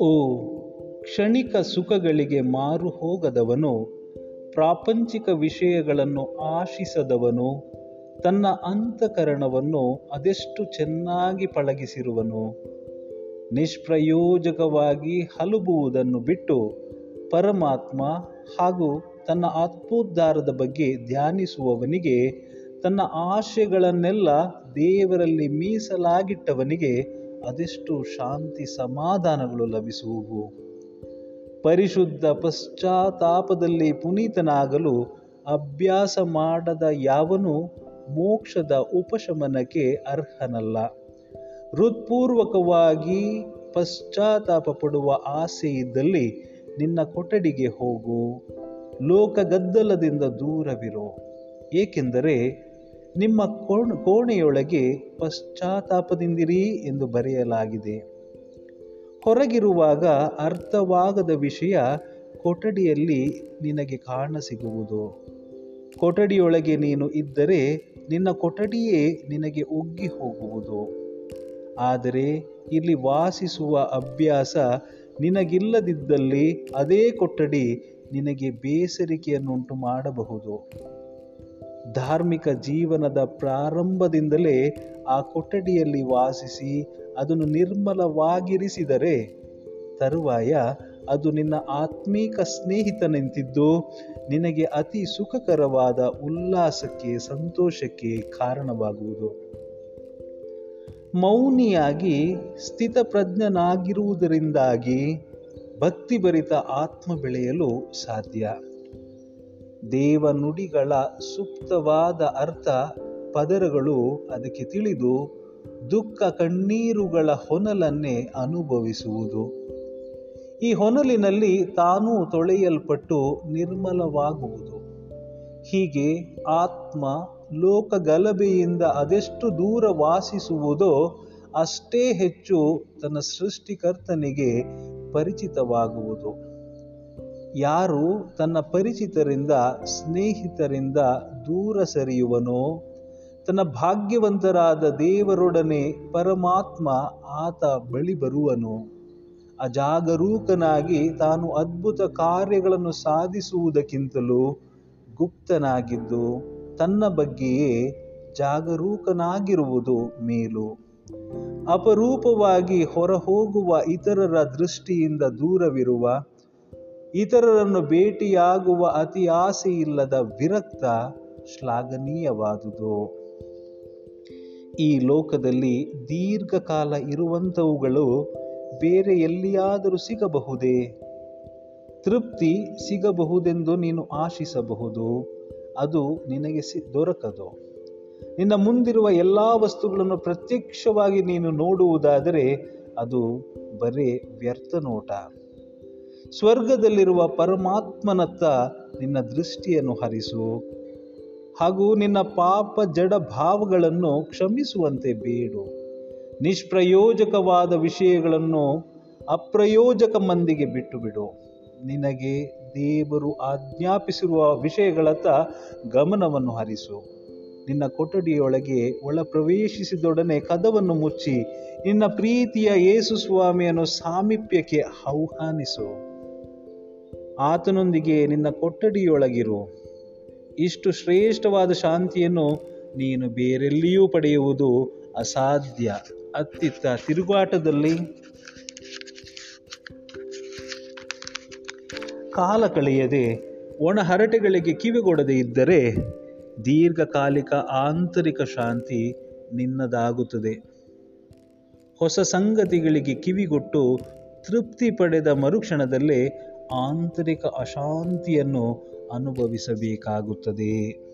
ಓ, ಕ್ಷಣಿಕ ಸುಖಗಳಿಗೆ ಮಾರು ಹೋಗದವನು, ಪ್ರಾಪಂಚಿಕ ವಿಷಯಗಳನ್ನು ಆಶಿಸದವನು, ತನ್ನ ಅಂತಃಕರಣವನ್ನು ಅದೆಷ್ಟು ಚೆನ್ನಾಗಿ ಪಳಗಿಸಿರುವನು. ನಿಷ್ಪ್ರಯೋಜಕವಾಗಿ ಹಲುಬುವುದನ್ನು ಬಿಟ್ಟು ಪರಮಾತ್ಮ ಹಾಗೂ ತನ್ನ ಆತ್ಮೋದ್ಧಾರದ ಬಗ್ಗೆ ಧ್ಯಾನಿಸುವವನಿಗೆ ತನ್ನ ಆಶೆಗಳನ್ನೆಲ್ಲ ದೇವರಲ್ಲಿ ಮೀಸಲಾಗಿಟ್ಟವನಿಗೆ ಅದೆಷ್ಟು ಶಾಂತಿ ಸಮಾಧಾನಗಳು ಲಭಿಸುವುವು? ಪರಿಶುದ್ಧ ಪಶ್ಚಾತ್ತಾಪದಲ್ಲಿ ಪುನೀತನಾಗಲು ಅಭ್ಯಾಸ ಮಾಡದ ಯಾವನು ಮೋಕ್ಷದ ಉಪಶಮನಕ್ಕೆ ಅರ್ಹನಲ್ಲ. ಹೃತ್ಪೂರ್ವಕವಾಗಿ ಪಶ್ಚಾತ್ತಾಪ ಪಡುವ ಆಸೆ ಇದ್ದಲ್ಲಿ ನಿನ್ನ ಕೊಠಡಿಗೆ ಹೋಗು. ಲೋಕಗದ್ದಲದಿಂದ ದೂರವಿರೋ. ಏಕೆಂದರೆ ನಿಮ್ಮ ಕೋಣ, ಕೋಣೆಯೊಳಗೆ ಪಶ್ಚಾತ್ತಾಪದಿಂದಿರಿ ಎಂದು ಬರೆಯಲಾಗಿದೆ. ಹೊರಗಿರುವಾಗ ಅರ್ಥವಾಗದ ವಿಷಯ ಕೊಠಡಿಯಲ್ಲಿ ನಿನಗೆ ಕಾಣಸಿಗುವುದು. ಕೊಠಡಿಯೊಳಗೆ ನೀನು ಇದ್ದರೆ ನಿನ್ನ ಕೊಠಡಿಯೇ ನಿನಗೆ ಒಗ್ಗಿ ಹೋಗುವುದು. ಆದರೆ ಇಲ್ಲಿ ವಾಸಿಸುವ ಅಭ್ಯಾಸ ನಿನಗಿಲ್ಲದಿದ್ದಲ್ಲಿ ಅದೇ ಕೊಠಡಿ ನಿನಗೆ ಬೇಸರಿಕೆಯನ್ನುಂಟು ಮಾಡಬಹುದು. ಧಾರ್ಮಿಕ ಜೀವನದ ಪ್ರಾರಂಭದಿಂದಲೇ ಆ ಕೊಠಡಿಯಲ್ಲಿ ವಾಸಿಸಿ ಅದನ್ನು ನಿರ್ಮಲವಾಗಿರಿಸಿದರೆ ತರುವಾಯ ಅದು ನಿನ್ನ ಆತ್ಮೀಕ ಸ್ನೇಹಿತನೆಂತಿದ್ದು ನಿನಗೆ ಅತಿ ಸುಖಕರವಾದ ಉಲ್ಲಾಸಕ್ಕೆ ಸಂತೋಷಕ್ಕೆ ಕಾರಣವಾಗುವುದು. ಮೌನಿಯಾಗಿ ಸ್ಥಿತಪ್ರಜ್ಞನಾಗಿರುವುದರಿಂದಾಗಿ ಭಕ್ತಿಭರಿತ ಆತ್ಮ ಬೆಳೆಯಲು ಸಾಧ್ಯ. ದೇವ ನುಡಿಗಳ ಸೂಕ್ತವಾದ ಅರ್ಥ ಪದರಗಳು ಅದಕ್ಕೆ ತಿಳಿದು ದುಃಖ ಕಣ್ಣೀರುಗಳ ಹೊನಲನ್ನೇ ಅನುಭವಿಸುವುದು. ಈ ಹೊನಲಿನಲ್ಲಿ ತಾನೂ ತೊಳೆಯಲ್ಪಟ್ಟು ನಿರ್ಮಲವಾಗುವುದು. ಹೀಗೆ ಆತ್ಮ ಲೋಕ ಗಲಭೆಯಿಂದ ಅದೆಷ್ಟು ದೂರ ವಾಸಿಸುವುದೋ ಅಷ್ಟೇ ಹೆಚ್ಚು ತನ್ನ ಸೃಷ್ಟಿಕರ್ತನಿಗೆ ಪರಿಚಿತವಾಗುವುದು. ಯಾರು ತನ್ನ ಪರಿಚಿತರಿಂದ, ಸ್ನೇಹಿತರಿಂದ ದೂರ ಸರಿಯುವನೋ, ತನ್ನ ಭಾಗ್ಯವಂತರಾದ ದೇವರೊಡನೆ ಪರಮಾತ್ಮ ಆತ ಬಳಿ ಬರುವನು, ಅಜಾಗರೂಕನಾಗಿ ತಾನು ಅದ್ಭುತ ಕಾರ್ಯಗಳನ್ನು ಸಾಧಿಸುವುದಕ್ಕಿಂತಲೂ ಗುಪ್ತನಾಗಿದ್ದು, ತನ್ನ ಬಗ್ಗೆಯೇ ಜಾಗರೂಕನಾಗಿರುವುದು ಮೇಲು. ಅಪರೂಪವಾಗಿ ಹೊರಹೋಗುವ ಇತರರ ದೃಷ್ಟಿಯಿಂದ ದೂರವಿರುವ ಇತರರನ್ನು ಭೇಟಿಯಾಗುವ ಅತಿ ಆಸೆಯಿಲ್ಲದ ವಿರಕ್ತ ಶ್ಲಾಘನೀಯವಾದುದು. ಈ ಲೋಕದಲ್ಲಿ ದೀರ್ಘಕಾಲ ಇರುವಂಥವುಗಳು ಬೇರೆ ಎಲ್ಲಿಯಾದರೂ ಸಿಗಬಹುದೇ? ತೃಪ್ತಿ ಸಿಗಬಹುದೆಂದು ನೀನು ಆಶಿಸಬಹುದು. ಅದು ನಿನಗೆ ಸಿ, ದೊರಕದು. ನಿನ್ನ ಮುಂದಿರುವ ಎಲ್ಲ ವಸ್ತುಗಳನ್ನು ಪ್ರತ್ಯಕ್ಷವಾಗಿ ನೀನು ನೋಡುವುದಾದರೆ ಅದು ಬರೇ ವ್ಯರ್ಥ ನೋಟ. ಸ್ವರ್ಗದಲ್ಲಿರುವ ಪರಮಾತ್ಮನತ್ತ ನಿನ್ನ ದೃಷ್ಟಿಯನ್ನು ಹರಿಸು. ಹಾಗೂ ನಿನ್ನ ಪಾಪ ಜಡ ಭಾವಗಳನ್ನು ಕ್ಷಮಿಸುವಂತೆ ಬೇಡು. ನಿಷ್ಪ್ರಯೋಜಕವಾದ ವಿಷಯಗಳನ್ನು ಅಪ್ರಯೋಜಕ ಮಂದಿಗೆ ಬಿಟ್ಟು ಬಿಡು ನಿನಗೆ ದೇವರು ಆಜ್ಞಾಪಿಸಿರುವ ವಿಷಯಗಳತ್ತ ಗಮನವನ್ನು ಹರಿಸು. ನಿನ್ನ ಕೊಠಡಿಯೊಳಗೆ ಒಳ ಪ್ರವೇಶಿಸಿದೊಡನೆ ಕದವನ್ನು ಮುಚ್ಚಿ ನಿನ್ನ ಪ್ರೀತಿಯ ಯೇಸು ಸ್ವಾಮಿಯನ್ನು ಸಾಮೀಪ್ಯಕ್ಕೆ ಆಹ್ವಾನಿಸು. ಆತನೊಂದಿಗೆ ನಿನ್ನ ಕೊಠಡಿಯೊಳಗಿರು. ಇಷ್ಟು ಶ್ರೇಷ್ಠವಾದ ಶಾಂತಿಯನ್ನು ನೀನು ಬೇರೆಲ್ಲಿಯೂ ಪಡೆಯುವುದು ಅಸಾಧ್ಯ. ಅತ್ತಿತ್ತ ತಿರುಗಾಟದಲ್ಲಿ ಕಾಲ ಕಳೆಯದೆ ಒಣ ಹರಟೆಗಳಿಗೆ ಕಿವಿಗೊಡದೆ ಇದ್ದರೆ ದೀರ್ಘಕಾಲಿಕ ಆಂತರಿಕ ಶಾಂತಿ ನಿನ್ನದಾಗುತ್ತದೆ. ಹೊಸ ಸಂಗತಿಗಳಿಗೆ ಕಿವಿಗೊಟ್ಟು ತೃಪ್ತಿ ಪಡೆದ ಮರುಕ್ಷಣದಲ್ಲೇ ಆಂತರಿಕ ಅಶಾಂತಿಯನ್ನು ಅನುಭವಿಸಬೇಕಾಗುತ್ತದೆ.